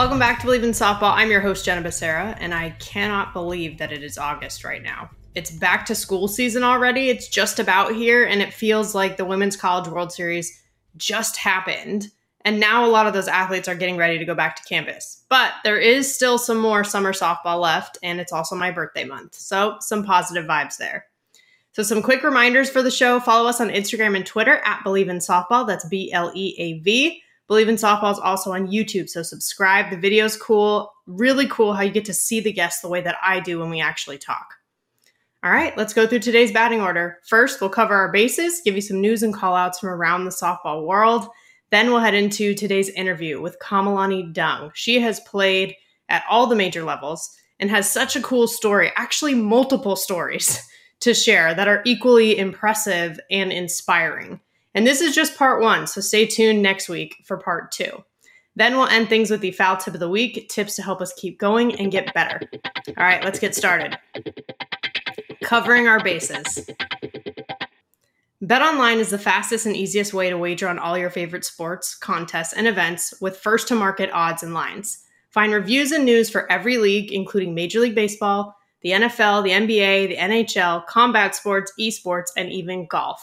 Welcome back to Bleav in Softball. I'm your host, Jenna Becerra, and I cannot believe that it is August right now. It's back to school season already. It's just about here, and it feels like the Women's College World Series just happened. And now a lot of those athletes are getting ready to go back to campus. But there is still some more summer softball left, and it's also my birthday month. So, some positive vibes there. So, some quick reminders for the show follow us on Instagram and Twitter at Bleav in Softball. That's B L E A V. Bleav in Softball is also on YouTube, so subscribe. The video's cool, really cool how you get to see the guests the way that I do when we actually talk. All right, let's go through today's batting order. First, we'll cover our bases, give you some news and callouts from around the softball world. Then we'll head into today's interview with Kamalani Dung. She has played at all the major levels and has such a cool story, actually, multiple stories to share that are equally impressive and inspiring. And this is just part one, so stay tuned next week for part two. Then we'll end things with the foul tip of the week, tips to help us keep going and get better. All right, let's get started. Covering our bases. BetOnline is the fastest and easiest way to wager on all your favorite sports, contests, and events with first to market odds and lines. Find reviews and news for every league, including Major League Baseball, the NFL, the NBA, the NHL, combat sports, esports, and even golf.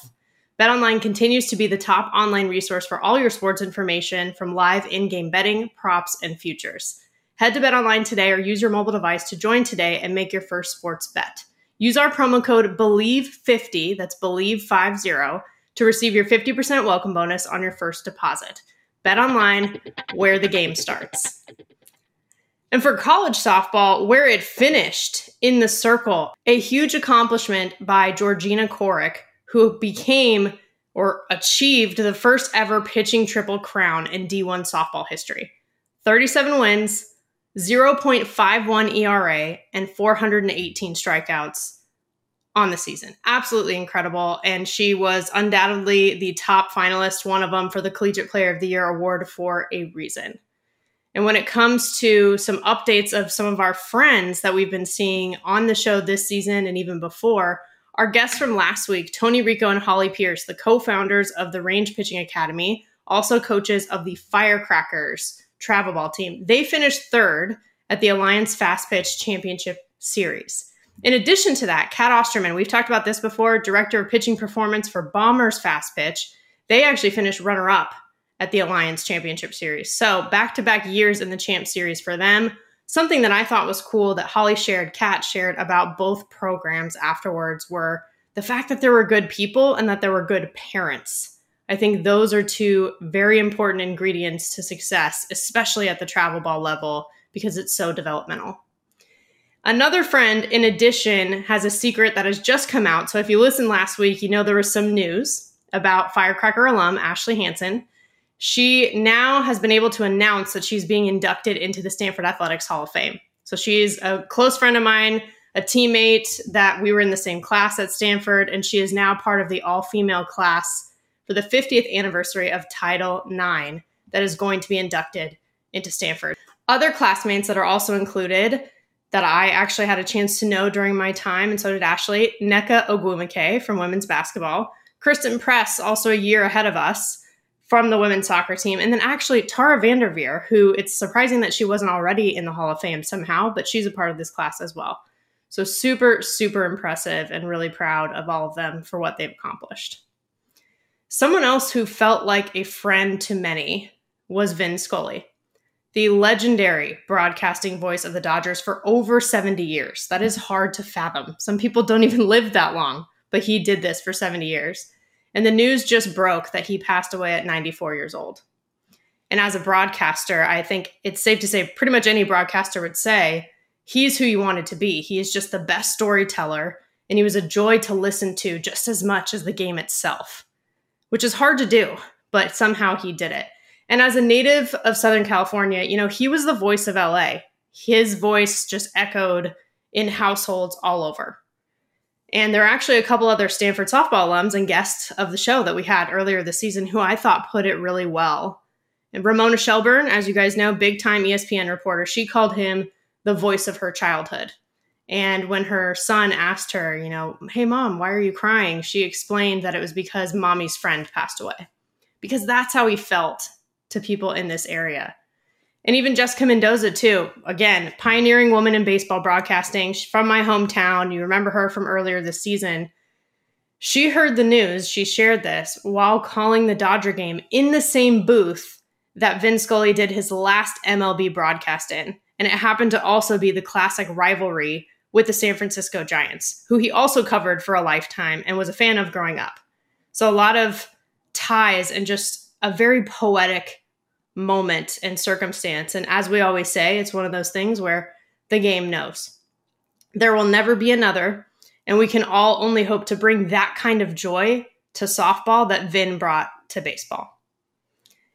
BetOnline continues to be the top online resource for all your sports information from live in-game betting, props, and futures. Head to BetOnline today or use your mobile device to join today and make your first sports bet. Use our promo code BLEAV50, that's BLEAV50, to receive your 50% welcome bonus on your first deposit. BetOnline, where the game starts. And for college softball, where it finished in the circle, a huge accomplishment by Georgina Corrick, who became or achieved the first ever pitching triple crown in D1 softball history 37 wins, 0.51 ERA, and 418 strikeouts on the season. Absolutely incredible. And she was undoubtedly the top finalist, one of them for the Collegiate Player of the Year award for a reason. And when it comes to some updates of some of our friends that we've been seeing on the show this season and even before, our guests from last week, Tony Rico and Holly Pierce, the co founders of the Range Pitching Academy, also coaches of the Firecrackers travel ball team, they finished third at the Alliance Fast Pitch Championship Series. In addition to that, Cat Osterman, we've talked about this before, director of pitching performance for Bombers Fast Pitch, they actually finished runner up at the Alliance Championship Series. So back to back years in the Champ Series for them something that I thought was cool that Holly shared, Cat shared about both programs afterwards were the fact that there were good people and that there were good parents. I think those are two very important ingredients to success, especially at the travel ball level, because it's so developmental. Another friend, in addition, has a secret that has just come out. So if you listened last week, you know there was some news about Firecracker alum Ashley Hansen she now has been able to announce that she's being inducted into the Stanford Athletics Hall of Fame. So she's a close friend of mine, a teammate that we were in the same class at Stanford, and she is now part of the all female class for the 50th anniversary of Title IX that is going to be inducted into Stanford. Other classmates that are also included that I actually had a chance to know during my time, and so did Ashley, Nneka Ogwumike from women's basketball, Christen Press, also a year ahead of us from the women's soccer team, and then actually Tara VanDerveer, who it's surprising that she wasn't already in the Hall of Fame somehow, but she's a part of this class as well. So super, super impressive and really proud of all of them for what they've accomplished. Someone else who felt like a friend to many was Vin Scully, the legendary broadcasting voice of the Dodgers for over 70 years. That is hard to fathom. Some people don't even live that long, but he did this for 70 years. And the news just broke that he passed away at 94 years old. And as a broadcaster, I think it's safe to say pretty much any broadcaster would say he's who you wanted to be. He is just the best storyteller, and he was a joy to listen to just as much as the game itself, which is hard to do, but somehow he did it. And as a native of Southern California, you know, he was the voice of LA. His voice just echoed in households all over. And there are actually a couple other Stanford softball alums and guests of the show that we had earlier this season who I thought put it really well. And Ramona Shelburne, as you guys know, big time ESPN reporter, she called him the voice of her childhood. And when her son asked her, you know, hey, mom, why are you crying? She explained that it was because mommy's friend passed away. Because that's how he felt to people in this area. And even Jessica Mendoza, too. Again, pioneering woman in baseball broadcasting. She's from my hometown. You remember her from earlier this season. She heard the news, she shared this while calling the Dodger game in the same booth that Vin Scully did his last MLB broadcast in. And it happened to also be the classic rivalry with the San Francisco Giants, who he also covered for a lifetime and was a fan of growing up. So a lot of ties and just a very poetic moment and circumstance. And as we always say, it's one of those things where the game knows. There will never be another. And we can all only hope to bring that kind of joy to softball that Vin brought to baseball.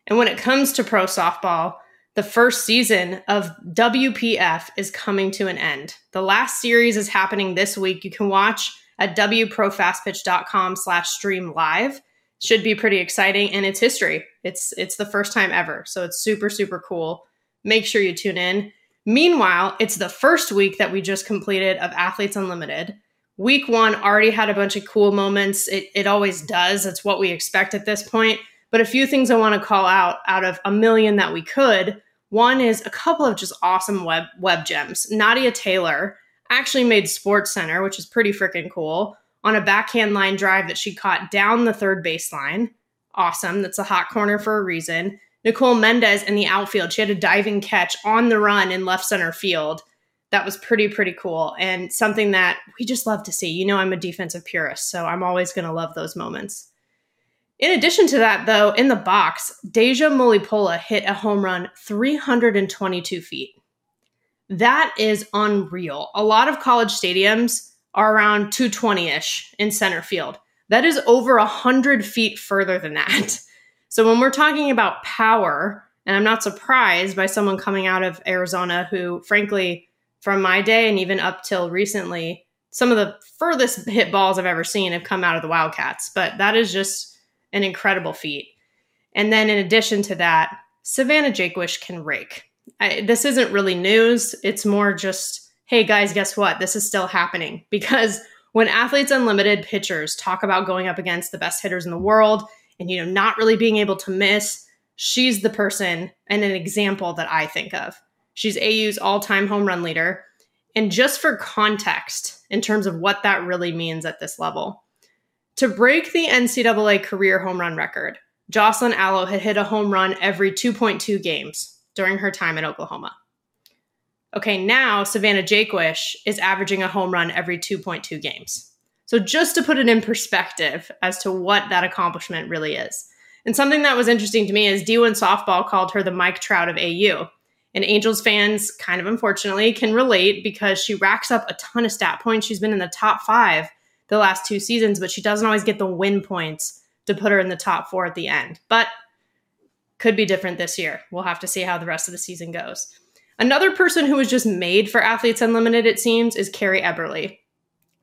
And when it comes to pro softball, the first season of WPF is coming to an end. The last series is happening this week. You can watch at wprofastpitch.com slash stream live should be pretty exciting and it's history. It's it's the first time ever. So it's super super cool. Make sure you tune in. Meanwhile, it's the first week that we just completed of Athletes Unlimited. Week 1 already had a bunch of cool moments. It it always does. It's what we expect at this point. But a few things I want to call out out of a million that we could. One is a couple of just awesome web web gems. Nadia Taylor actually made SportsCenter, which is pretty freaking cool on a backhand line drive that she caught down the third baseline. Awesome. That's a hot corner for a reason. Nicole Mendes in the outfield. She had a diving catch on the run in left center field. That was pretty, pretty cool. And something that we just love to see. You know, I'm a defensive purist, so I'm always going to love those moments. In addition to that, though, in the box, Deja Mulipola hit a home run 322 feet. That is unreal. A lot of college stadiums are around 220 ish in center field. That is over 100 feet further than that. So when we're talking about power, and I'm not surprised by someone coming out of Arizona who, frankly, from my day and even up till recently, some of the furthest hit balls I've ever seen have come out of the Wildcats. But that is just an incredible feat. And then in addition to that, Savannah Jaquish can rake. I, this isn't really news. It's more just hey guys, guess what? This is still happening because when Athletes Unlimited pitchers talk about going up against the best hitters in the world and you know not really being able to miss, she's the person and an example that I think of. She's AU's all-time home run leader. And just for context, in terms of what that really means at this level, to break the NCAA career home run record, Jocelyn Alo had hit a home run every 2.2 games during her time at Oklahoma. Okay, now Savannah Jaquish is averaging a home run every 2.2 games. So just to put it in perspective as to what that accomplishment really is. And something that was interesting to me is D1 softball called her the Mike Trout of AU. And Angels fans, kind of unfortunately, can relate because she racks up a ton of stat points. She's been in the top five the last two seasons, but she doesn't always get the win points to put her in the top four at the end. But could be different this year. We'll have to see how the rest of the season goes. Another person who was just made for Athletes Unlimited, it seems, is Carrie Eberle.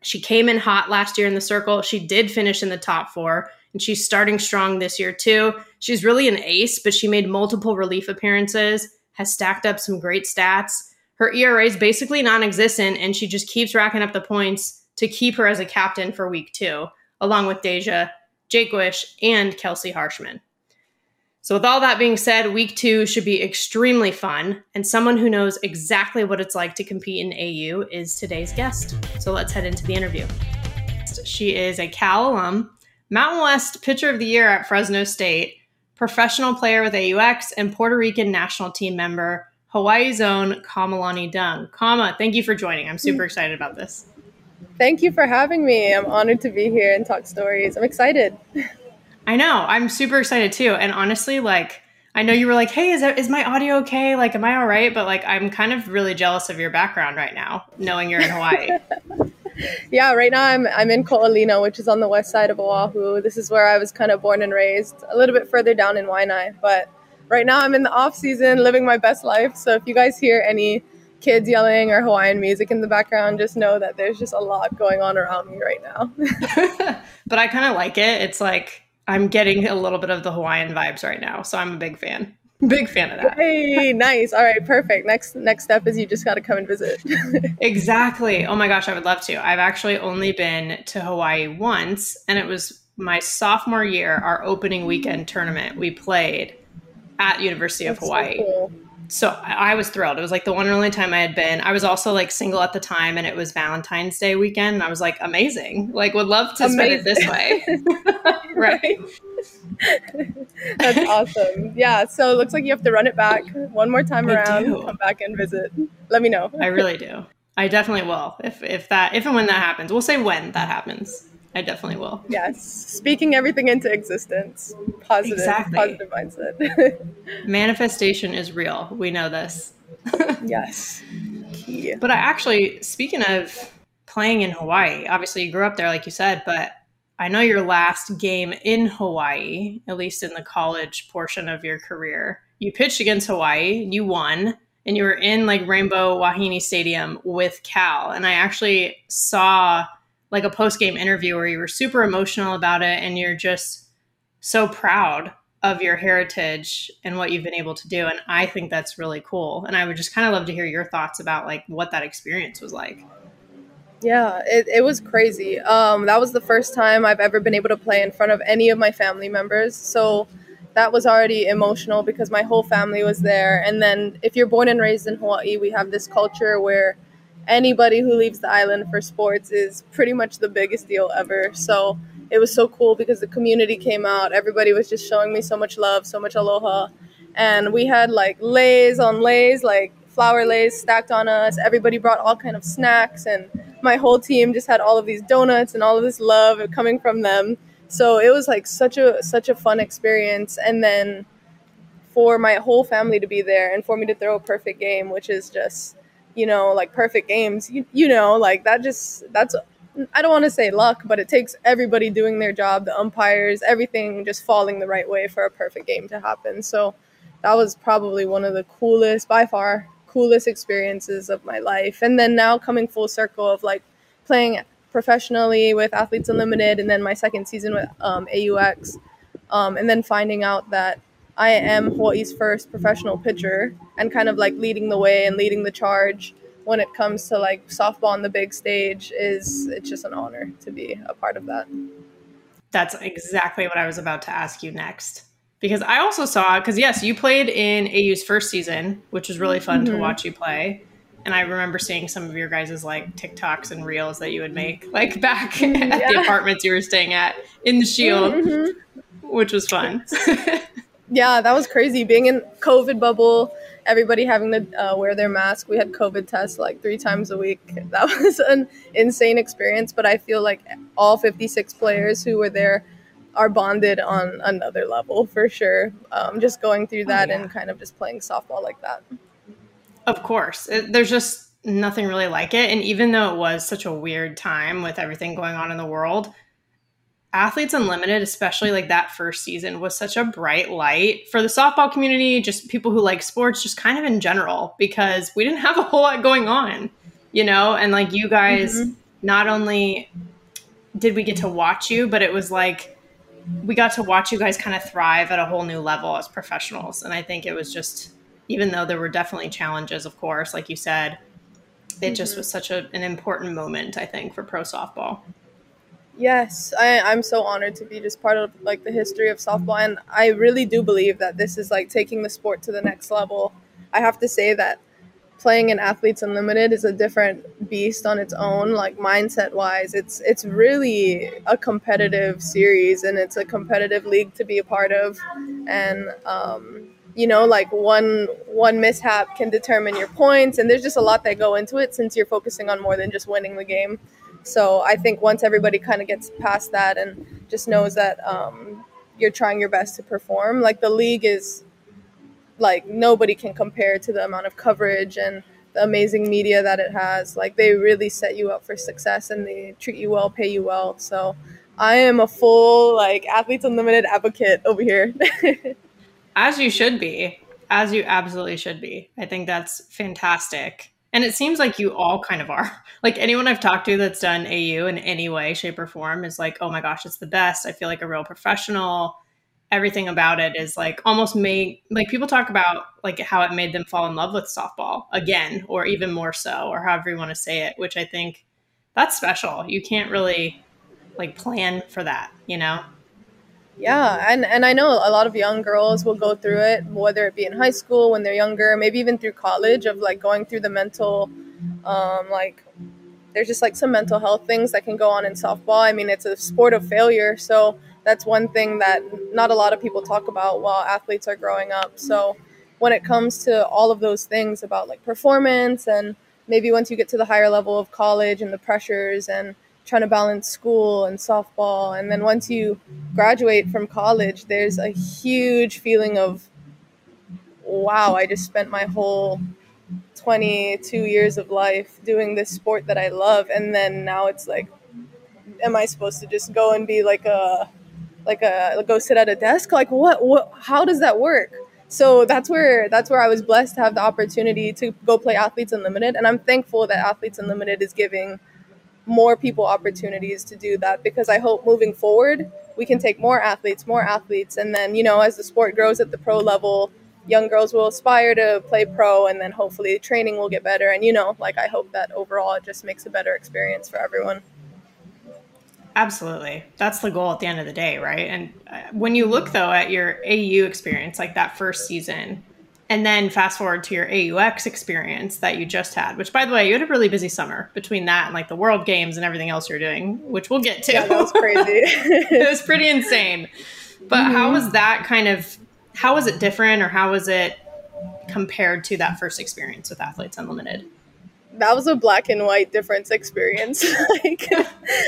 She came in hot last year in the circle. She did finish in the top four, and she's starting strong this year too. She's really an ace, but she made multiple relief appearances, has stacked up some great stats. Her ERA is basically non existent, and she just keeps racking up the points to keep her as a captain for week two, along with Deja, Jaquish, and Kelsey Harshman. So, with all that being said, week two should be extremely fun, and someone who knows exactly what it's like to compete in AU is today's guest. So, let's head into the interview. She is a Cal alum, Mountain West Pitcher of the Year at Fresno State, professional player with AUX, and Puerto Rican national team member, Hawaii's own Kamalani Dung. Kama, thank you for joining. I'm super excited about this. Thank you for having me. I'm honored to be here and talk stories. I'm excited. I know. I'm super excited too. And honestly, like, I know you were like, "Hey, is that, is my audio okay? Like, am I all right?" But like, I'm kind of really jealous of your background right now, knowing you're in Hawaii. yeah, right now I'm I'm in Ko'olina, which is on the west side of Oahu. This is where I was kind of born and raised, a little bit further down in Waianae. But right now I'm in the off season, living my best life. So if you guys hear any kids yelling or Hawaiian music in the background, just know that there's just a lot going on around me right now. but I kind of like it. It's like I'm getting a little bit of the Hawaiian vibes right now, so I'm a big fan. Big fan of that. Hey, nice. All right, perfect. Next next step is you just got to come and visit. exactly. Oh my gosh, I would love to. I've actually only been to Hawaii once, and it was my sophomore year, our opening weekend tournament. We played at University of Hawaii. So cool so I was thrilled. It was like the one and only time I had been. I was also like single at the time, and it was Valentine's Day weekend. And I was like, amazing. Like, would love to amazing. spend it this way. right. That's awesome. Yeah. So it looks like you have to run it back one more time I around. Do. Come back and visit. Let me know. I really do. I definitely will. If if that if and when that happens, we'll say when that happens. I definitely will. Yes. Speaking everything into existence. Positive, exactly. positive mindset. Manifestation is real. We know this. yes. Key. But I actually, speaking of playing in Hawaii, obviously you grew up there, like you said, but I know your last game in Hawaii, at least in the college portion of your career, you pitched against Hawaii, you won, and you were in like Rainbow Wahine Stadium with Cal. And I actually saw like a post game interview where you were super emotional about it and you're just so proud of your heritage and what you've been able to do. And i think that's really cool. And i would just kind of love to hear your thoughts about like what that experience was like. Yeah it, it was crazy. Um, that was the first time i've ever been able to play in front of any of my family members. So that was already emotional because my whole family was there. And then if you're born and raised in hawaii we have this culture where anybody who leaves the island for sports is pretty much the biggest deal ever. So it was so cool because the community came out. Everybody was just showing me so much love, so much aloha. And we had like leis on leis, like flower leis stacked on us. Everybody brought all kind of snacks and my whole team just had all of these donuts and all of this love coming from them. So it was like such a such a fun experience and then for my whole family to be there and for me to throw a perfect game, which is just you know, like perfect games. You, you know, like that just that's I don't want to say luck, but it takes everybody doing their job, the umpires, everything just falling the right way for a perfect game to happen. So that was probably one of the coolest, by far, coolest experiences of my life. And then now coming full circle of like playing professionally with Athletes Unlimited, and then my second season with um, AUX, um, and then finding out that I am Hawaii's first professional pitcher and kind of like leading the way and leading the charge when it comes to like softball on the big stage is it's just an honor to be a part of that. That's exactly what I was about to ask you next. Because I also saw because yes, you played in AU's first season, which was really fun mm-hmm. to watch you play. And I remember seeing some of your guys' like TikToks and reels that you would make like back at the apartments you were staying at in the Shield, mm-hmm. which was fun. yeah, that was crazy. Being in COVID bubble, everybody having to uh, wear their mask. We had COVID tests like three times a week. That was an insane experience. But I feel like all 56 players who were there are bonded on another level for sure. Um, just going through oh, that oh, yeah. and kind of just playing softball like that. Of course, it, there's just nothing really like it. And even though it was such a weird time with everything going on in the world, Athletes Unlimited, especially like that first season, was such a bright light for the softball community, just people who like sports, just kind of in general, because we didn't have a whole lot going on, you know? And like you guys, mm-hmm. not only did we get to watch you, but it was like we got to watch you guys kind of thrive at a whole new level as professionals. And I think it was just, even though there were definitely challenges, of course, like you said, it mm-hmm. just was such a, an important moment, I think, for pro softball. Yes, I, I'm so honored to be just part of like the history of softball, and I really do believe that this is like taking the sport to the next level. I have to say that playing in Athletes Unlimited is a different beast on its own, like mindset wise. It's it's really a competitive series, and it's a competitive league to be a part of, and um, you know, like one one mishap can determine your points, and there's just a lot that go into it since you're focusing on more than just winning the game. So I think once everybody kind of gets past that and just knows that um, you're trying your best to perform, like the league is like nobody can compare to the amount of coverage and the amazing media that it has. Like they really set you up for success and they treat you well, pay you well. So I am a full like athletes unlimited advocate over here. As you should be. As you absolutely should be. I think that's fantastic. And it seems like you all kind of are. Like anyone I've talked to that's done AU in any way, shape, or form is like, oh my gosh, it's the best. I feel like a real professional. Everything about it is like almost made like people talk about like how it made them fall in love with softball again, or even more so, or however you want to say it, which I think that's special. You can't really like plan for that, you know? Yeah, and and I know a lot of young girls will go through it, whether it be in high school when they're younger, maybe even through college, of like going through the mental, um, like there's just like some mental health things that can go on in softball. I mean, it's a sport of failure, so that's one thing that not a lot of people talk about while athletes are growing up. So when it comes to all of those things about like performance and maybe once you get to the higher level of college and the pressures and trying to balance school and softball. And then once you graduate from college, there's a huge feeling of, wow, I just spent my whole 22 years of life doing this sport that I love. And then now it's like, am I supposed to just go and be like a, like a, go sit at a desk? Like what, what, how does that work? So that's where that's where I was blessed to have the opportunity to go play Athletes Unlimited, and I'm thankful that Athletes Unlimited is giving more people opportunities to do that because I hope moving forward we can take more athletes, more athletes, and then you know as the sport grows at the pro level, young girls will aspire to play pro, and then hopefully training will get better. And you know, like I hope that overall it just makes a better experience for everyone. Absolutely. That's the goal at the end of the day, right? And uh, when you look though at your AU experience, like that first season, and then fast forward to your AUX experience that you just had, which by the way, you had a really busy summer between that and like the World Games and everything else you're doing, which we'll get to. Yeah, that was crazy. it was pretty insane. But mm-hmm. how was that kind of how was it different or how was it compared to that first experience with Athletes Unlimited? That was a black and white difference experience. like,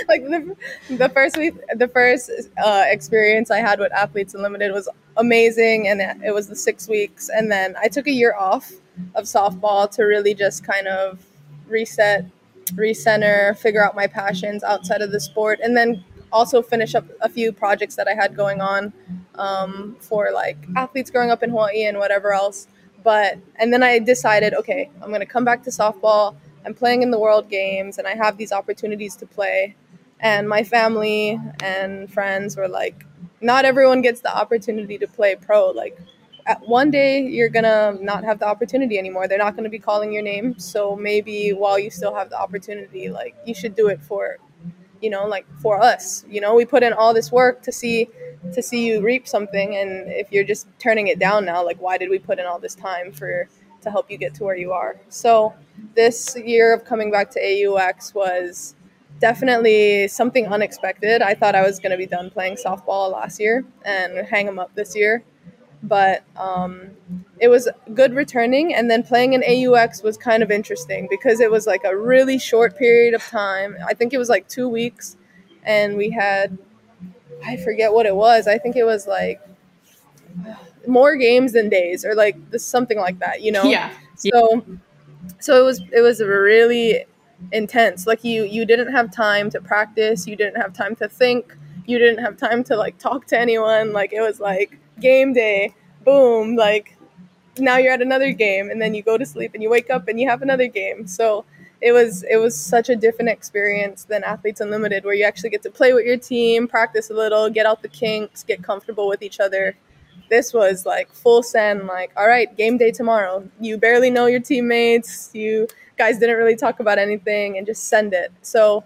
like the, the first week, the first uh, experience I had with Athletes Unlimited was amazing, and it was the six weeks, and then I took a year off of softball to really just kind of reset, recenter, figure out my passions outside of the sport, and then also finish up a few projects that I had going on um, for like athletes growing up in Hawaii and whatever else. But and then I decided, okay, I'm going to come back to softball. I'm playing in the World Games and I have these opportunities to play. And my family and friends were like, not everyone gets the opportunity to play pro. Like, one day you're gonna not have the opportunity anymore. They're not gonna be calling your name. So maybe while you still have the opportunity, like you should do it for, you know, like for us. You know, we put in all this work to see to see you reap something, and if you're just turning it down now, like why did we put in all this time for to help you get to where you are? So this year of coming back to AUX was definitely something unexpected. I thought I was going to be done playing softball last year and hang them up this year. But um, it was good returning, and then playing in AUX was kind of interesting because it was like a really short period of time. I think it was like two weeks, and we had, I forget what it was. I think it was like more games than days, or like something like that, you know? Yeah. So so it was it was really intense like you you didn't have time to practice you didn't have time to think you didn't have time to like talk to anyone. Like it was like game day, boom, like now you're at another game and then you go to sleep and you wake up and you have another game. So it was it was such a different experience than Athletes Unlimited where you actually get to play with your team, practice a little, get out the kinks, get comfortable with each other. This was like full send like all right, game day tomorrow. You barely know your teammates. You guys didn't really talk about anything and just send it. So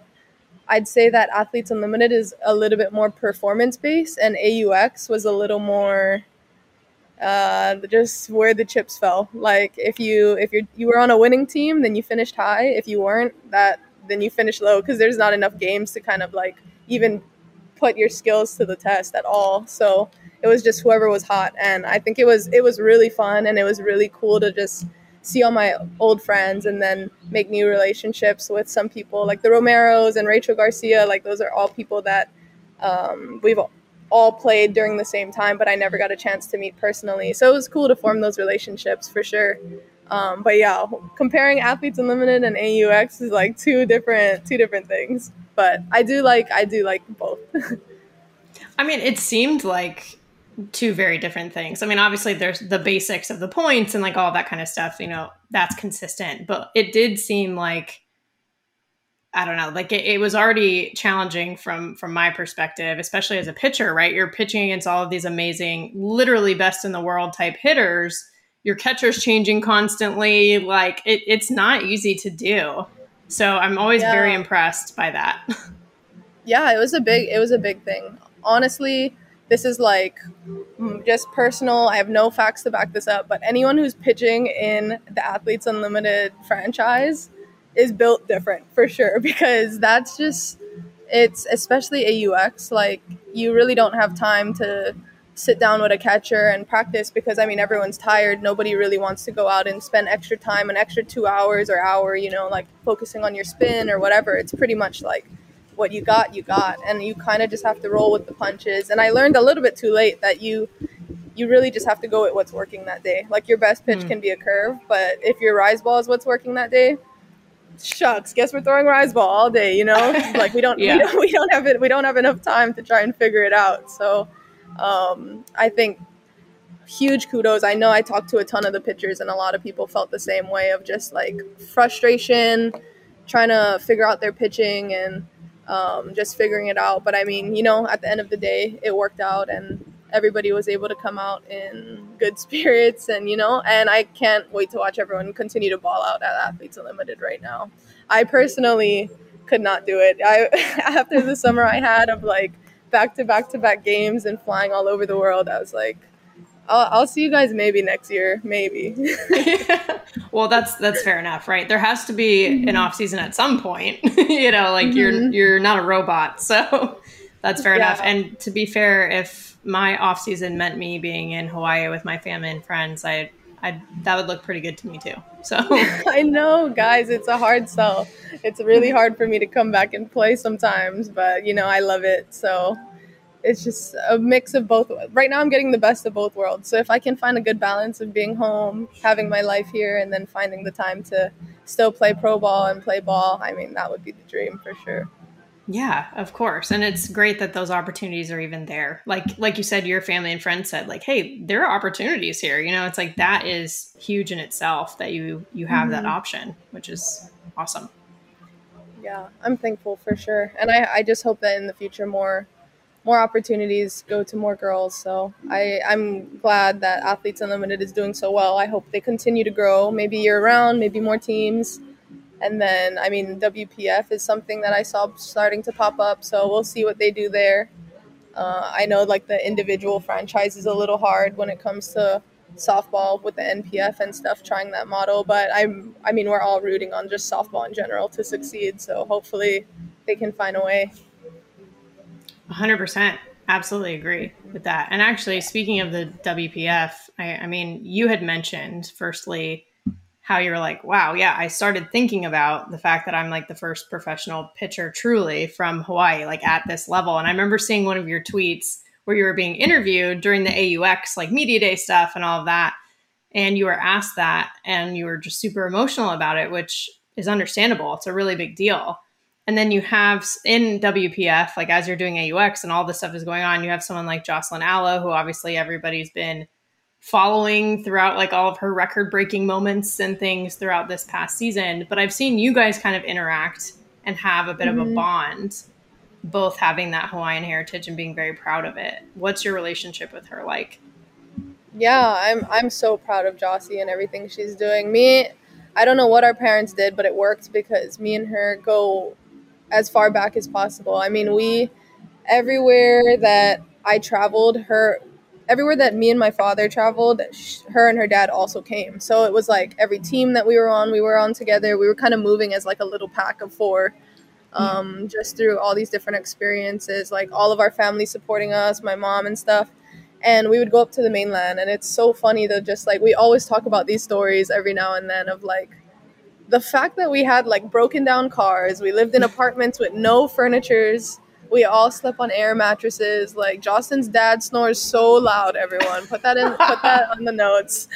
I'd say that Athletes Unlimited is a little bit more performance based and AUX was a little more uh, just where the chips fell. Like if you if you you were on a winning team, then you finished high. If you weren't, that then you finished low because there's not enough games to kind of like even put your skills to the test at all. So it was just whoever was hot, and I think it was it was really fun and it was really cool to just see all my old friends and then make new relationships with some people like the Romeros and Rachel Garcia. Like those are all people that um, we've all played during the same time, but I never got a chance to meet personally. So it was cool to form those relationships for sure. Um, but yeah, comparing Athletes Unlimited and AUX is like two different two different things. But I do like I do like both. I mean, it seemed like two very different things. I mean, obviously there's the basics of the points and like all that kind of stuff, you know, that's consistent, but it did seem like I don't know, like it, it, was already challenging from from my perspective, especially as a pitcher, right? You're pitching against all of these amazing, literally best in the world type hitters. Your catcher's changing constantly. Like it, it's not easy to do. So I'm always yeah. very impressed by that. yeah, it was a big it was a big thing. Honestly, this is like just personal. I have no facts to back this up, but anyone who's pitching in the Athletes Unlimited franchise is built different for sure because that's just it's especially AUX like you really don't have time to sit down with a catcher and practice because I mean everyone's tired nobody really wants to go out and spend extra time an extra 2 hours or hour you know like focusing on your spin or whatever it's pretty much like what you got you got and you kind of just have to roll with the punches and I learned a little bit too late that you you really just have to go with what's working that day like your best pitch mm. can be a curve but if your rise ball is what's working that day shucks, guess we're throwing rise ball all day, you know? like we don't, yeah. we don't we don't have it we don't have enough time to try and figure it out. So um, I think huge kudos. I know I talked to a ton of the pitchers and a lot of people felt the same way of just like frustration, trying to figure out their pitching and um, just figuring it out. But I mean, you know, at the end of the day, it worked out and everybody was able to come out in good spirits and you know and i can't wait to watch everyone continue to ball out at athletes unlimited right now i personally could not do it i after the summer i had of like back to back to back games and flying all over the world i was like I'll, I'll see you guys maybe next year maybe well that's that's fair enough right there has to be mm-hmm. an off season at some point you know like mm-hmm. you're you're not a robot so that's fair yeah. enough and to be fair if my off season meant me being in Hawaii with my family and friends, I, I that would look pretty good to me too. So I know, guys, it's a hard sell. It's really hard for me to come back and play sometimes, but you know, I love it. So it's just a mix of both. Right now, I'm getting the best of both worlds. So if I can find a good balance of being home, having my life here, and then finding the time to still play pro ball and play ball, I mean, that would be the dream for sure. Yeah, of course. And it's great that those opportunities are even there. Like like you said your family and friends said like, "Hey, there are opportunities here." You know, it's like that is huge in itself that you you have mm-hmm. that option, which is awesome. Yeah, I'm thankful for sure. And I I just hope that in the future more more opportunities go to more girls. So I, I'm glad that Athletes Unlimited is doing so well. I hope they continue to grow, maybe year round, maybe more teams. And then, I mean, WPF is something that I saw starting to pop up. So we'll see what they do there. Uh, I know like the individual franchise is a little hard when it comes to softball with the NPF and stuff, trying that model. But I'm, I mean, we're all rooting on just softball in general to succeed. So hopefully they can find a way. 100%. Absolutely agree with that. And actually, speaking of the WPF, I, I mean, you had mentioned, firstly, how you're like, wow, yeah, I started thinking about the fact that I'm like the first professional pitcher truly from Hawaii, like at this level. And I remember seeing one of your tweets where you were being interviewed during the AUX, like media day stuff and all of that. And you were asked that and you were just super emotional about it, which is understandable. It's a really big deal. And then you have in WPF, like as you're doing AUX and all this stuff is going on, you have someone like Jocelyn Alo, who obviously everybody's been following throughout like all of her record breaking moments and things throughout this past season. But I've seen you guys kind of interact and have a bit mm-hmm. of a mm-hmm. bond, both having that Hawaiian heritage and being very proud of it. What's your relationship with her like? Yeah, I'm I'm so proud of Jossie and everything she's doing. Me, I don't know what our parents did, but it worked because me and her go as far back as possible. I mean, we everywhere that I traveled, her everywhere that me and my father traveled, her and her dad also came. So it was like every team that we were on, we were on together. We were kind of moving as like a little pack of four, um, mm. just through all these different experiences. Like all of our family supporting us, my mom and stuff. And we would go up to the mainland, and it's so funny though. Just like we always talk about these stories every now and then of like the fact that we had like broken down cars, we lived in apartments with no furnitures we all slept on air mattresses. Like Jocelyn's dad snores so loud. Everyone put that in. put that on the notes.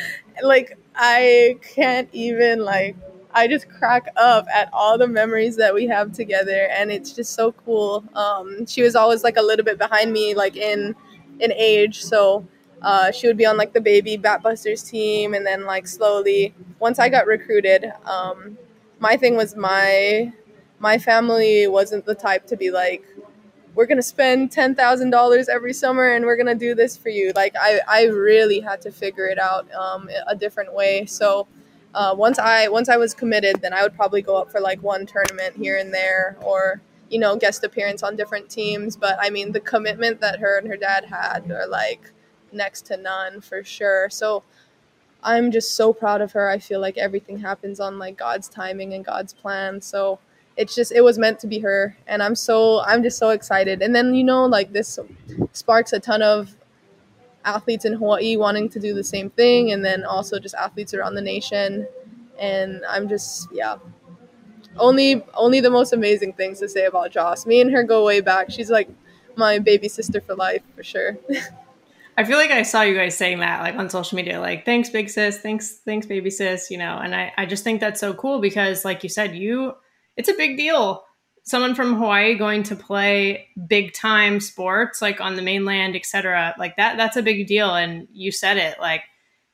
Like I can't even like. I just crack up at all the memories that we have together, and it's just so cool. Um, she was always like a little bit behind me, like in in age, so uh, she would be on like the baby Batbusters team, and then like slowly, once I got recruited, um, my thing was my my family wasn't the type to be like we're gonna spend ten thousand dollars every summer and we're gonna do this for you. Like I, I really had to figure it out um, a different way. So uh, once I once I was committed, then I would probably go up for like one tournament here and there, or you know guest appearance on different teams. But I mean the commitment that her and her dad had are like next to none for sure. So I'm just so proud of her. I feel like everything happens on like God's timing and God's plan. So it's just it was meant to be her and i'm so i'm just so excited and then you know like this sparks a ton of athletes in hawaii wanting to do the same thing and then also just athletes around the nation and i'm just yeah only only the most amazing things to say about joss me and her go way back she's like my baby sister for life for sure I feel like I saw you guys saying that like on social media, like thanks big sis, thanks thanks baby sis, you know, and I I just think that's so cool because like you said, you it's a big deal. Someone from Hawaii going to play big time sports like on the mainland, etc. Like that that's a big deal and you said it like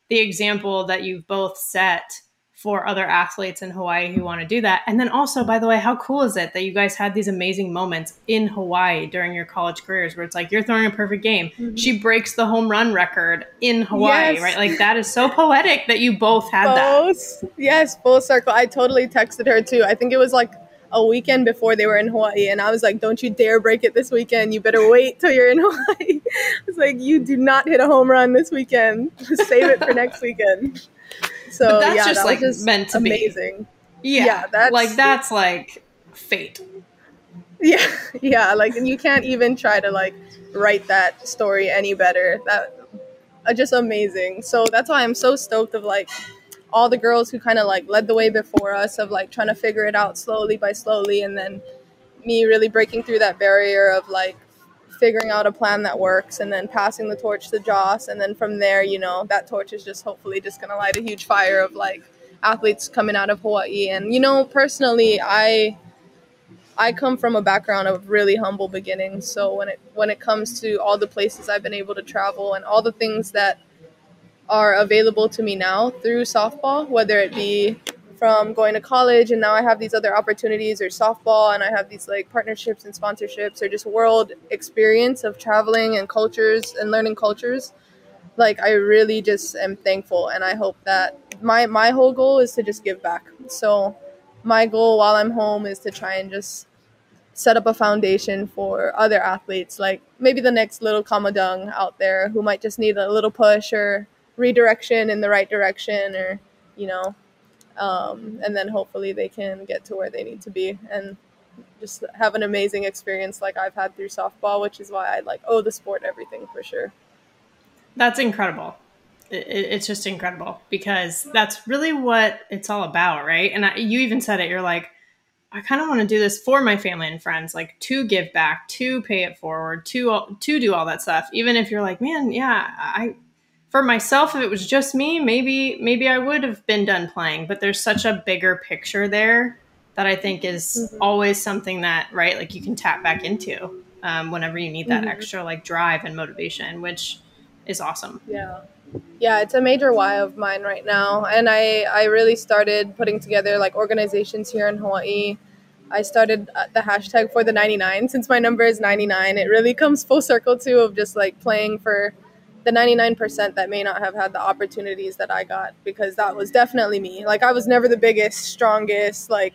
the example that you've both set for other athletes in Hawaii who want to do that. And then also, by the way, how cool is it that you guys had these amazing moments in Hawaii during your college careers where it's like you're throwing a perfect game. Mm-hmm. She breaks the home run record in Hawaii, yes. right? Like that is so poetic that you both had both, that. Yes, full circle. I totally texted her too. I think it was like a weekend before they were in Hawaii and I was like, Don't you dare break it this weekend. You better wait till you're in Hawaii. I was like, You do not hit a home run this weekend. Save it for next weekend. So but that's yeah, just that like just meant to amazing. be. Yeah, yeah that's like that's like fate. Yeah, yeah, like and you can't even try to like write that story any better. That uh, just amazing. So that's why I'm so stoked of like all the girls who kind of like led the way before us of like trying to figure it out slowly by slowly and then me really breaking through that barrier of like figuring out a plan that works and then passing the torch to Joss. And then from there, you know, that torch is just hopefully just going to light a huge fire of like athletes coming out of Hawaii. And, you know, personally, I. I come from a background of really humble beginnings, so when it when it comes to all the places I've been able to travel and all the things that are available to me now through softball, whether it be from going to college and now I have these other opportunities or softball and I have these like partnerships and sponsorships or just world experience of traveling and cultures and learning cultures. Like I really just am thankful and I hope that my my whole goal is to just give back. So my goal while I'm home is to try and just set up a foundation for other athletes like maybe the next little Kamadung out there who might just need a little push or redirection in the right direction or you know um, and then hopefully they can get to where they need to be and just have an amazing experience like I've had through softball, which is why I like owe the sport everything for sure. That's incredible. It, it's just incredible because that's really what it's all about, right? And I, you even said it. You're like, I kind of want to do this for my family and friends, like to give back, to pay it forward, to to do all that stuff. Even if you're like, man, yeah, I for myself if it was just me maybe maybe i would have been done playing but there's such a bigger picture there that I think is mm-hmm. always something that, right, like you can tap back into um, whenever you need that mm-hmm. extra like drive and motivation, which is awesome. Yeah. Yeah, it's a major why of mine right now. And I, I really started putting together like organizations here in Hawaii. I started uh, the hashtag for the 99 since my number is 99. It really comes full circle too of just like playing for the 99% that may not have had the opportunities that I got because that was definitely me. Like I was never the biggest, strongest, like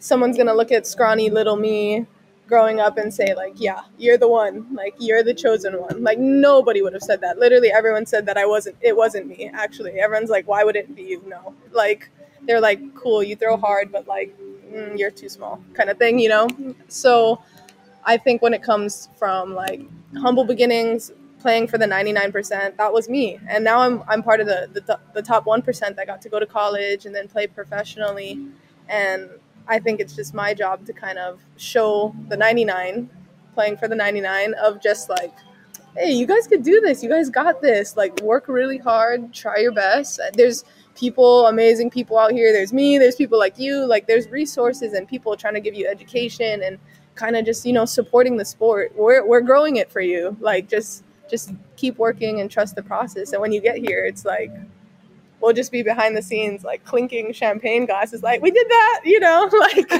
someone's going to look at scrawny little me growing up and say like, "Yeah, you're the one. Like you're the chosen one." Like nobody would have said that. Literally everyone said that I wasn't it wasn't me actually. Everyone's like, "Why would it be you?" No. Like they're like, "Cool, you throw hard, but like mm, you're too small." kind of thing, you know? So I think when it comes from like humble beginnings, playing for the 99%, that was me. And now I'm, I'm part of the, the, the top 1% that got to go to college and then play professionally. And I think it's just my job to kind of show the 99, playing for the 99, of just like, hey, you guys could do this. You guys got this. Like, work really hard, try your best. There's people, amazing people out here. There's me, there's people like you. Like, there's resources and people trying to give you education and kind of just, you know, supporting the sport. We're, we're growing it for you. Like, just just keep working and trust the process. And when you get here, it's like we'll just be behind the scenes, like clinking champagne glasses, like we did that, you know, like.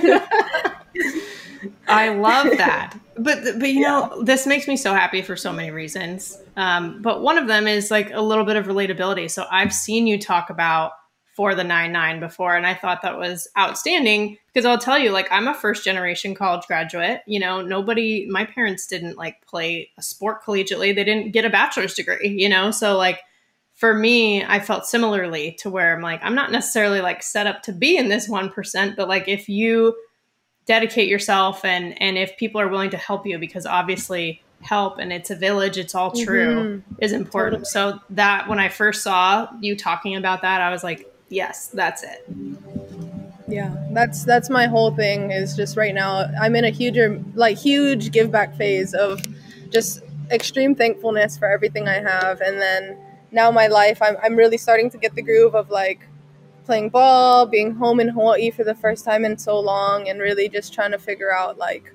I love that, but but you yeah. know, this makes me so happy for so many reasons. Um, but one of them is like a little bit of relatability. So I've seen you talk about for the 9-9 before and i thought that was outstanding because i'll tell you like i'm a first generation college graduate you know nobody my parents didn't like play a sport collegiately they didn't get a bachelor's degree you know so like for me i felt similarly to where i'm like i'm not necessarily like set up to be in this 1% but like if you dedicate yourself and and if people are willing to help you because obviously help and it's a village it's all true mm-hmm. is important totally. so that when i first saw you talking about that i was like yes, that's it. Yeah, that's that's my whole thing is just right now I'm in a huge like huge give back phase of just extreme thankfulness for everything I have. And then now my life I'm I'm really starting to get the groove of like playing ball, being home in Hawaii for the first time in so long and really just trying to figure out like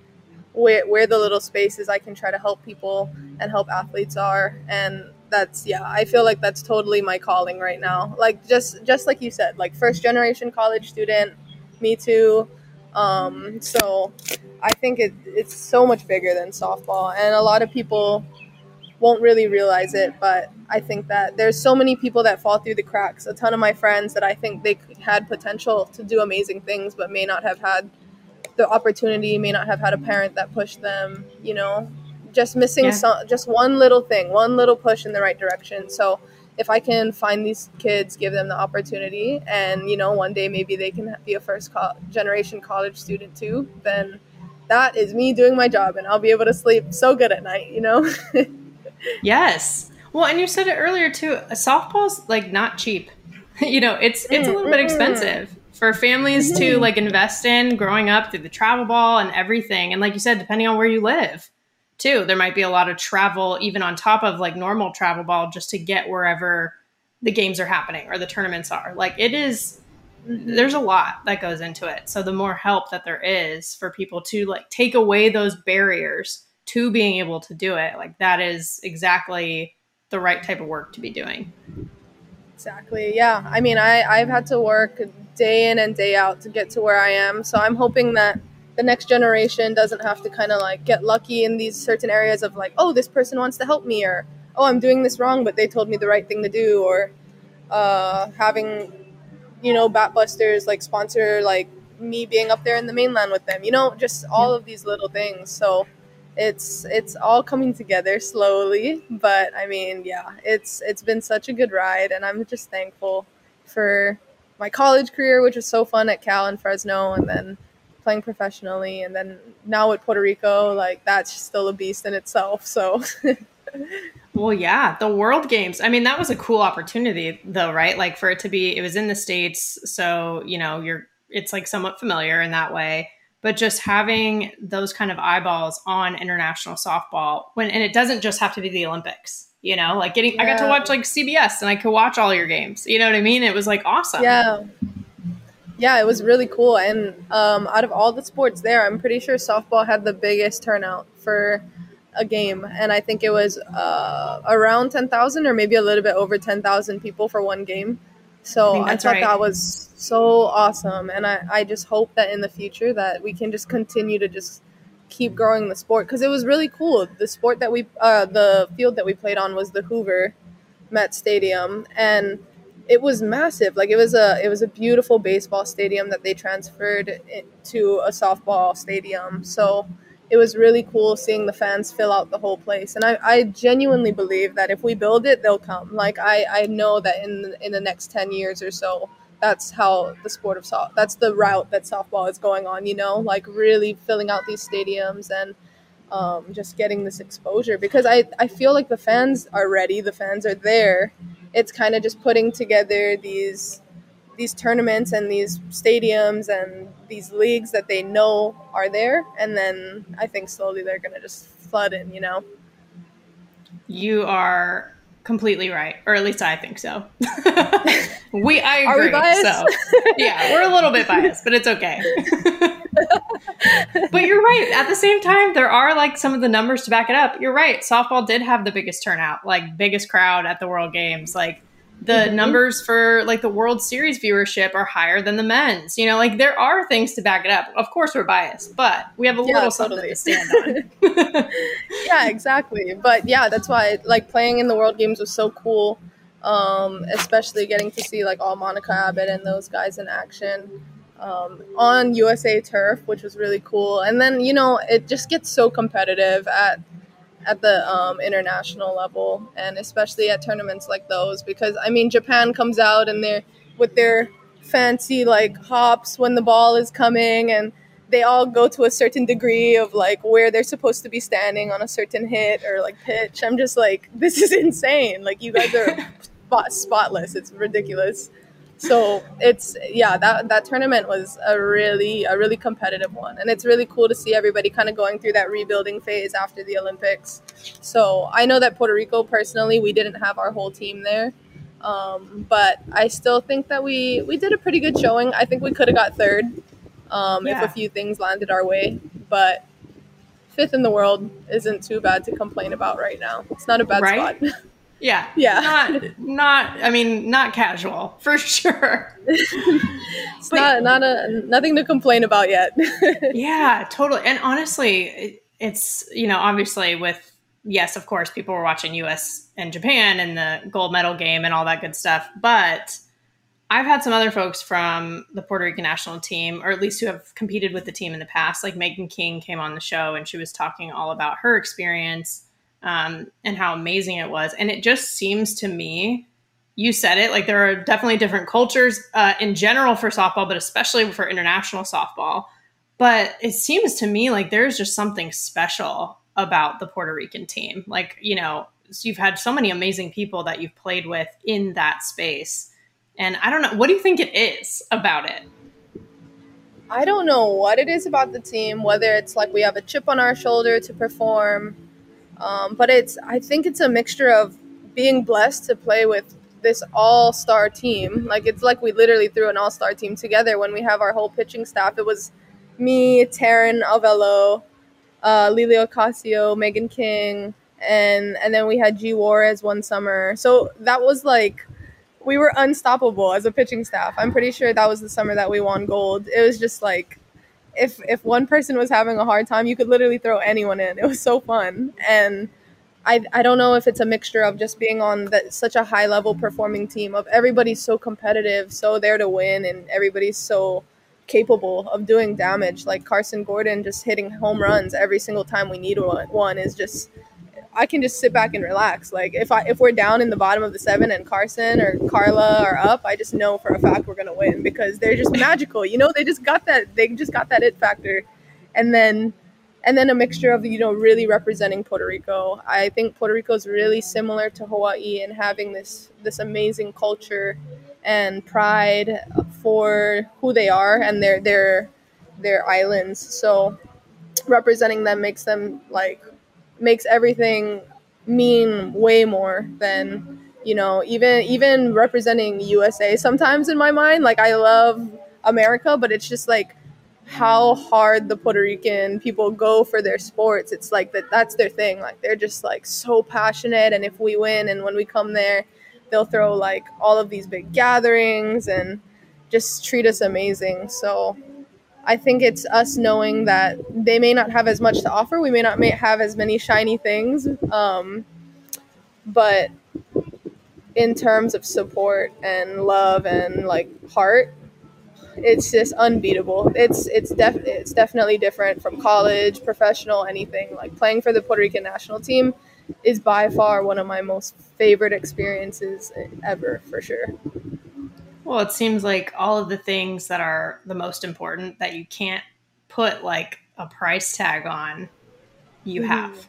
where where the little spaces I can try to help people and help athletes are. And that's yeah i feel like that's totally my calling right now. Like just just like you said like first generation college student me too um, so i think it, it's so much bigger than softball and a lot of people won't really realize it but i think that there's so many people that fall through the cracks a ton of my friends that i think they had potential to do amazing things but may not have had the opportunity may not have had a parent that pushed them you know just missing yeah. some, just one little thing, one little push in the right direction. So if I can find these kids, give them the opportunity, and you know, one day maybe they can be a first co- generation college student too, then that is me doing my job, and I'll be able to sleep so good at night. You know. yes. Well, and you said it earlier too. Softball's like not cheap. you know, it's it's a little bit mm, mm, mm. expensive for families to mm-hmm. like invest in growing up through the travel ball and everything. And like you said, depending on where you live too. There might be a lot of travel, even on top of like normal travel ball, just to get wherever the games are happening or the tournaments are. Like it is, there's a lot that goes into it. So the more help that there is for people to like take away those barriers to being able to do it, like that is exactly the right type of work to be doing. Exactly. Yeah. I mean, I, I've had to work day in and day out to get to where I am. So I'm hoping that the next generation doesn't have to kind of like get lucky in these certain areas of like, oh, this person wants to help me, or oh, I'm doing this wrong, but they told me the right thing to do, or uh, having, you know, Batbusters like sponsor like me being up there in the mainland with them, you know, just all yeah. of these little things. So it's it's all coming together slowly, but I mean, yeah, it's it's been such a good ride, and I'm just thankful for my college career, which was so fun at Cal and Fresno, and then playing professionally and then now with Puerto Rico like that's still a beast in itself so. Well yeah the world games I mean that was a cool opportunity though right? Like for it to be it was in the states so you know you're it's like somewhat familiar in that way. But just having those kind of eyeballs on international softball when and it doesn't just have to be the Olympics you know? Like getting yeah. I got to watch like CBS and I could watch all your games you know what I mean? It was like awesome. Yeah yeah, it was really cool. And um, out of all the sports there, I'm pretty sure softball had the biggest turnout for a game, and I think it was uh, around ten thousand or maybe a little bit over ten thousand people for one game. So I, I thought right. that was so awesome, and I, I just hope that in the future that we can just continue to just keep growing the sport because it was really cool. The sport that we, uh, the field that we played on was the Hoover Met Stadium, and it was massive. Like it was a it was a beautiful baseball stadium that they transferred to a softball stadium. So it was really cool seeing the fans fill out the whole place. And I, I genuinely believe that if we build it, they'll come. Like I, I know that in in the next ten years or so, that's how the sport of soft that's the route that softball is going on. You know, like really filling out these stadiums and. Um, just getting this exposure because I, I feel like the fans are ready the fans are there it's kind of just putting together these these tournaments and these stadiums and these leagues that they know are there and then i think slowly they're going to just flood in you know? You are completely right or at least i think so. We i agree are we biased? so yeah we're a little bit biased but it's okay but you're right at the same time there are like some of the numbers to back it up you're right softball did have the biggest turnout like biggest crowd at the world games like the mm-hmm. numbers for like the World Series viewership are higher than the men's. You know, like there are things to back it up. Of course, we're biased, but we have a yeah, little totally. something to stand on. yeah, exactly. But yeah, that's why like playing in the World Games was so cool. Um, especially getting to see like all Monica Abbott and those guys in action um, on USA turf, which was really cool. And then you know it just gets so competitive at at the um, international level and especially at tournaments like those because I mean Japan comes out and they're with their fancy like hops when the ball is coming and they all go to a certain degree of like where they're supposed to be standing on a certain hit or like pitch. I'm just like this is insane. Like you guys are spot- spotless. It's ridiculous so it's yeah that that tournament was a really a really competitive one. And it's really cool to see everybody kind of going through that rebuilding phase after the olympics. So i know that puerto rico personally we didn't have our whole team there. Um, but i still think that we we did a pretty good showing. I think we could have got third um, yeah. if a few things landed our way. But fifth in the world isn't too bad to complain about right now. It's not a bad right? spot Yeah. Yeah. Not not I mean not casual for sure. it's but, not not a nothing to complain about yet. yeah, totally. And honestly, it's you know, obviously with yes, of course, people were watching US and Japan and the gold medal game and all that good stuff, but I've had some other folks from the Puerto Rican national team, or at least who have competed with the team in the past. Like Megan King came on the show and she was talking all about her experience um, and how amazing it was. And it just seems to me, you said it, like there are definitely different cultures uh, in general for softball, but especially for international softball. But it seems to me like there's just something special about the Puerto Rican team. Like, you know, you've had so many amazing people that you've played with in that space. And I don't know, what do you think it is about it? I don't know what it is about the team, whether it's like we have a chip on our shoulder to perform, um, but it's I think it's a mixture of being blessed to play with this all star team. Like it's like we literally threw an all star team together when we have our whole pitching staff. It was me, Taryn Alvelo, uh, Lily Ocasio, Megan King, and and then we had G Juarez one summer. So that was like we were unstoppable as a pitching staff. I'm pretty sure that was the summer that we won gold. It was just like if if one person was having a hard time, you could literally throw anyone in. It was so fun, and I I don't know if it's a mixture of just being on such a high level performing team of everybody's so competitive, so there to win, and everybody's so capable of doing damage. Like Carson Gordon just hitting home runs every single time we need one is just I can just sit back and relax. Like if I if we're down in the bottom of the seven and Carson or Carla are up, I just know for a fact we're gonna win because they're just magical. You know, they just got that they just got that it factor, and then and then a mixture of you know really representing Puerto Rico. I think Puerto Rico is really similar to Hawaii in having this this amazing culture and pride for who they are and their their their islands. So representing them makes them like makes everything mean way more than you know even even representing USA sometimes in my mind like I love America, but it's just like how hard the Puerto Rican people go for their sports. It's like that that's their thing. Like they're just like so passionate and if we win and when we come there, they'll throw like all of these big gatherings and just treat us amazing. So I think it's us knowing that they may not have as much to offer. We may not may have as many shiny things. Um, but in terms of support and love and like heart, it's just unbeatable. It's it's def- it's definitely different from college, professional, anything. Like playing for the Puerto Rican national team is by far one of my most favorite experiences ever, for sure. Well, it seems like all of the things that are the most important that you can't put like a price tag on, you mm-hmm. have.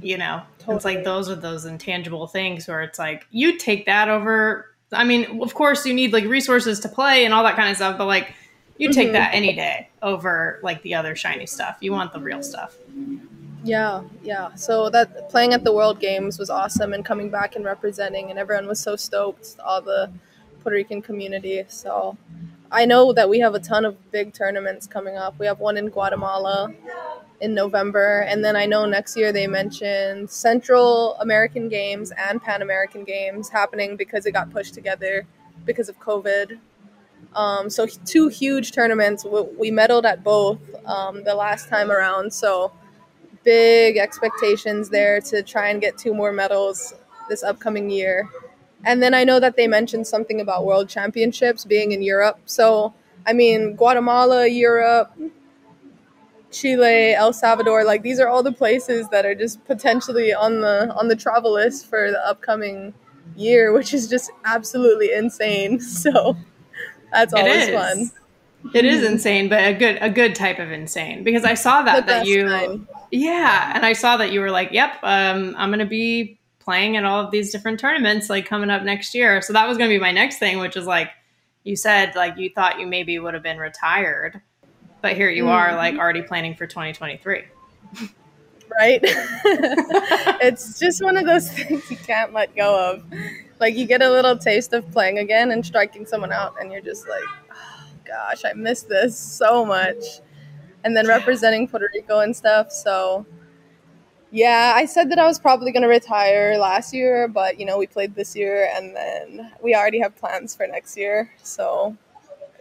You know, totally. it's like those are those intangible things where it's like you take that over I mean, of course, you need like resources to play and all that kind of stuff, but like you take mm-hmm. that any day over like the other shiny stuff. You want the real stuff. Yeah, yeah. So that playing at the World Games was awesome and coming back and representing, and everyone was so stoked, all the Puerto Rican community. So I know that we have a ton of big tournaments coming up. We have one in Guatemala in November. And then I know next year they mentioned Central American Games and Pan American Games happening because it got pushed together because of COVID. Um, so two huge tournaments. We medaled at both um, the last time around. So big expectations there to try and get two more medals this upcoming year. And then I know that they mentioned something about World Championships being in Europe. So I mean, Guatemala, Europe, Chile, El Salvador, like these are all the places that are just potentially on the on the travel list for the upcoming year, which is just absolutely insane. So that's always fun. It is insane, but a good a good type of insane because I saw that that you kind. yeah, and I saw that you were like, "Yep, um, I'm gonna be playing at all of these different tournaments like coming up next year." So that was gonna be my next thing, which is like you said, like you thought you maybe would have been retired but here you mm-hmm. are, like already planning for 2023. Right? it's just one of those things you can't let go of. Like you get a little taste of playing again and striking someone out, and you're just like, oh, gosh, I miss this so much. And then representing Puerto Rico and stuff. So, yeah, I said that I was probably going to retire last year, but you know, we played this year and then we already have plans for next year. So,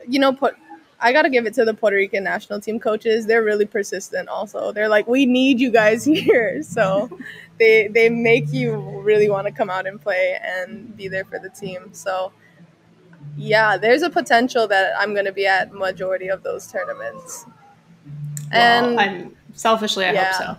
you know, put I got to give it to the Puerto Rican national team coaches. They're really persistent also. They're like, "We need you guys here." So they they make you really want to come out and play and be there for the team. So yeah, there's a potential that I'm going to be at majority of those tournaments. And I'm selfishly I yeah. hope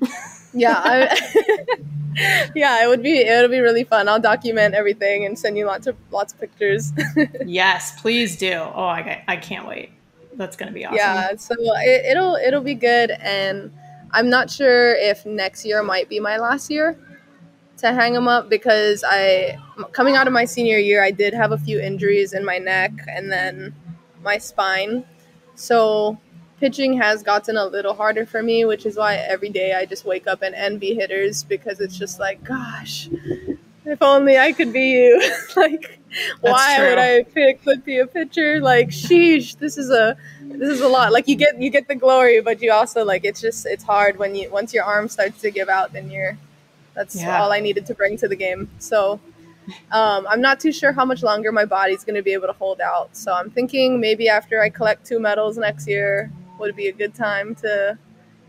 so. yeah, I, yeah, it would be it would be really fun. I'll document everything and send you lots of lots of pictures. yes, please do. Oh, I I can't wait. That's gonna be awesome. Yeah, so it, it'll it'll be good, and I'm not sure if next year might be my last year to hang them up because I coming out of my senior year, I did have a few injuries in my neck and then my spine. So pitching has gotten a little harder for me, which is why every day I just wake up and envy hitters because it's just like, gosh, if only I could be you. like, That's why true. would I pick to be a pitcher? Like, sheesh, this is a this is a lot. Like you get you get the glory, but you also like it's just it's hard when you once your arm starts to give out, then you're that's yeah. all I needed to bring to the game. So um, I'm not too sure how much longer my body's going to be able to hold out. So I'm thinking maybe after I collect two medals next year, would be a good time to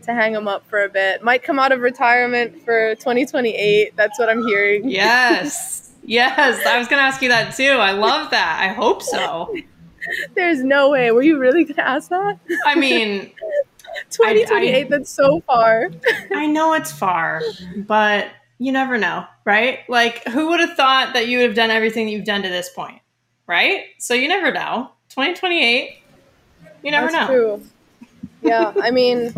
to hang them up for a bit. Might come out of retirement for 2028. That's what I'm hearing. Yes. yes. I was going to ask you that too. I love that. I hope so. There's no way. Were you really going to ask that? I mean, 2028, I, I, that's so far. I know it's far, but you never know, right? Like, who would have thought that you would have done everything that you've done to this point, right? So you never know. 2028, you never that's know. True yeah, I mean,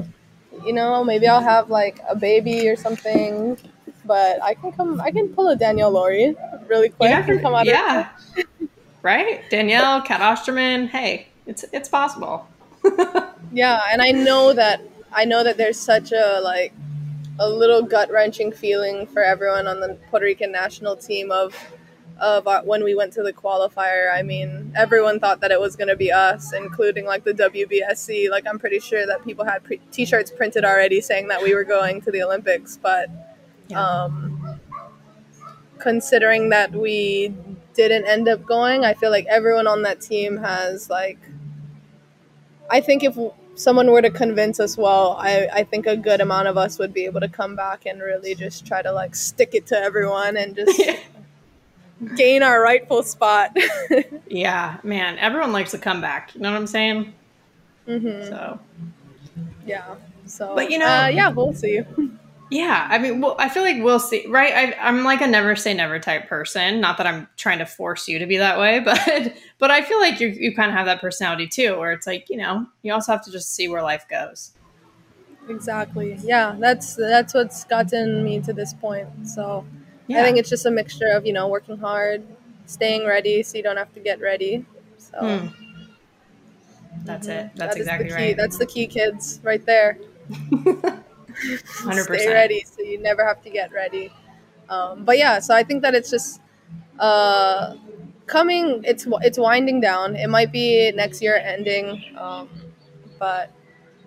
you know, maybe I'll have like a baby or something, but I can come. I can pull a Danielle Lawrie really quick yeah, and come out. Yeah, right, Danielle, Cat Osterman. Hey, it's it's possible. yeah, and I know that I know that there's such a like a little gut wrenching feeling for everyone on the Puerto Rican national team of of uh, when we went to the qualifier. I mean, everyone thought that it was going to be us, including like the WBSC. Like, I'm pretty sure that people had pre- t shirts printed already saying that we were going to the Olympics. But yeah. um, considering that we didn't end up going, I feel like everyone on that team has like. I think if someone were to convince us well, I, I think a good amount of us would be able to come back and really just try to like stick it to everyone and just gain our rightful spot. yeah, man, everyone likes a comeback. You know what I'm saying? Mm-hmm. So, yeah. So, but you know, uh, yeah, we'll see. Yeah, I mean, well, I feel like we'll see, right? I, am like a never say never type person. Not that I'm trying to force you to be that way, but but I feel like you you kind of have that personality too, where it's like you know you also have to just see where life goes. Exactly. Yeah, that's that's what's gotten me to this point. So yeah. I think it's just a mixture of you know working hard, staying ready, so you don't have to get ready. So. Mm. That's it. That's that exactly right. That's the key, kids, right there. 100%. Stay ready so you never have to get ready. Um, but yeah, so I think that it's just uh, coming. It's it's winding down. It might be next year ending, um, but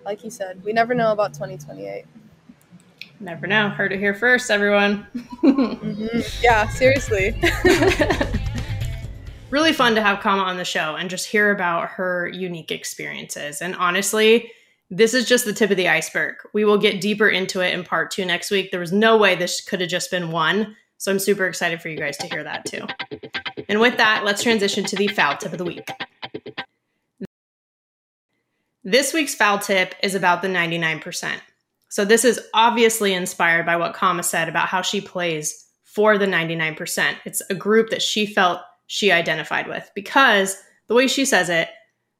like you said, we never know about 2028. Never know. Heard it here first, everyone. mm-hmm. Yeah, seriously. really fun to have Kama on the show and just hear about her unique experiences. And honestly, this is just the tip of the iceberg. We will get deeper into it in part two next week. There was no way this could have just been one. So I'm super excited for you guys to hear that too. And with that, let's transition to the foul tip of the week. This week's foul tip is about the 99%. So this is obviously inspired by what Kama said about how she plays for the 99%. It's a group that she felt she identified with because the way she says it,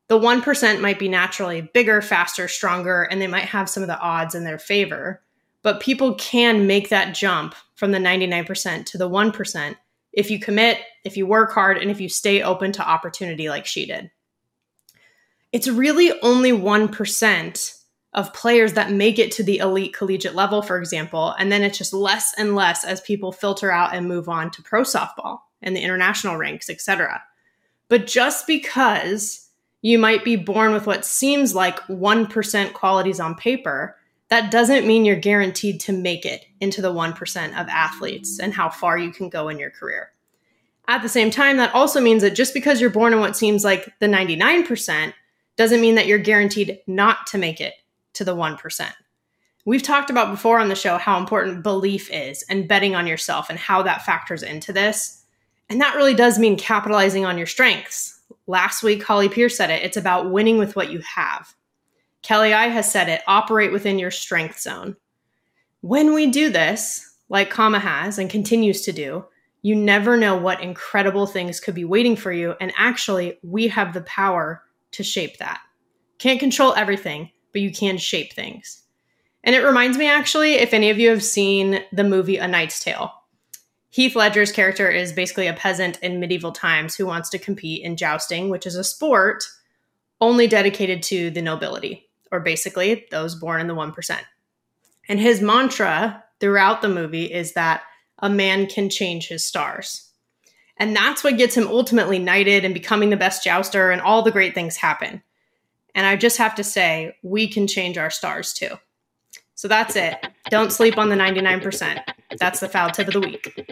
the 1% might be naturally bigger, faster, stronger, and they might have some of the odds in their favor. But people can make that jump from the 99% to the 1% if you commit, if you work hard, and if you stay open to opportunity like she did. It's really only 1% of players that make it to the elite collegiate level, for example, and then it's just less and less as people filter out and move on to pro softball and the international ranks, etc. But just because you might be born with what seems like 1% qualities on paper. That doesn't mean you're guaranteed to make it into the 1% of athletes and how far you can go in your career. At the same time, that also means that just because you're born in what seems like the 99% doesn't mean that you're guaranteed not to make it to the 1%. We've talked about before on the show how important belief is and betting on yourself and how that factors into this. And that really does mean capitalizing on your strengths, Last week, Holly Pierce said it. It's about winning with what you have. Kelly I has said it operate within your strength zone. When we do this, like Kama has and continues to do, you never know what incredible things could be waiting for you. And actually, we have the power to shape that. Can't control everything, but you can shape things. And it reminds me, actually, if any of you have seen the movie A Knight's Tale, Heath Ledger's character is basically a peasant in medieval times who wants to compete in jousting, which is a sport only dedicated to the nobility, or basically those born in the 1%. And his mantra throughout the movie is that a man can change his stars. And that's what gets him ultimately knighted and becoming the best jouster, and all the great things happen. And I just have to say, we can change our stars too. So that's it. Don't sleep on the 99%. That's the foul tip of the week.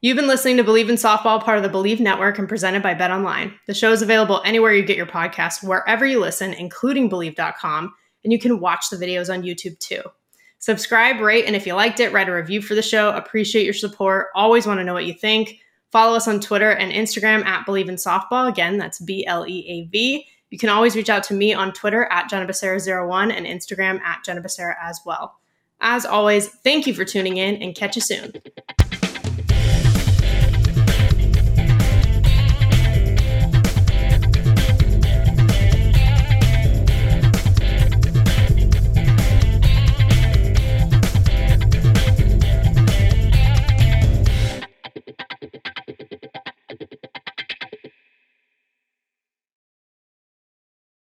You've been listening to Bleav in Softball, part of the Bleav Network and presented by Bet Online. The show is available anywhere you get your podcast, wherever you listen, including Bleav.com, and you can watch the videos on YouTube too. Subscribe, rate, and if you liked it, write a review for the show. Appreciate your support. Always want to know what you think. Follow us on Twitter and Instagram at Bleav in Softball. Again, that's B L E A V. You can always reach out to me on Twitter at Jenna Becerra01 and Instagram at Jenna Becerra as well. As always, thank you for tuning in and catch you soon.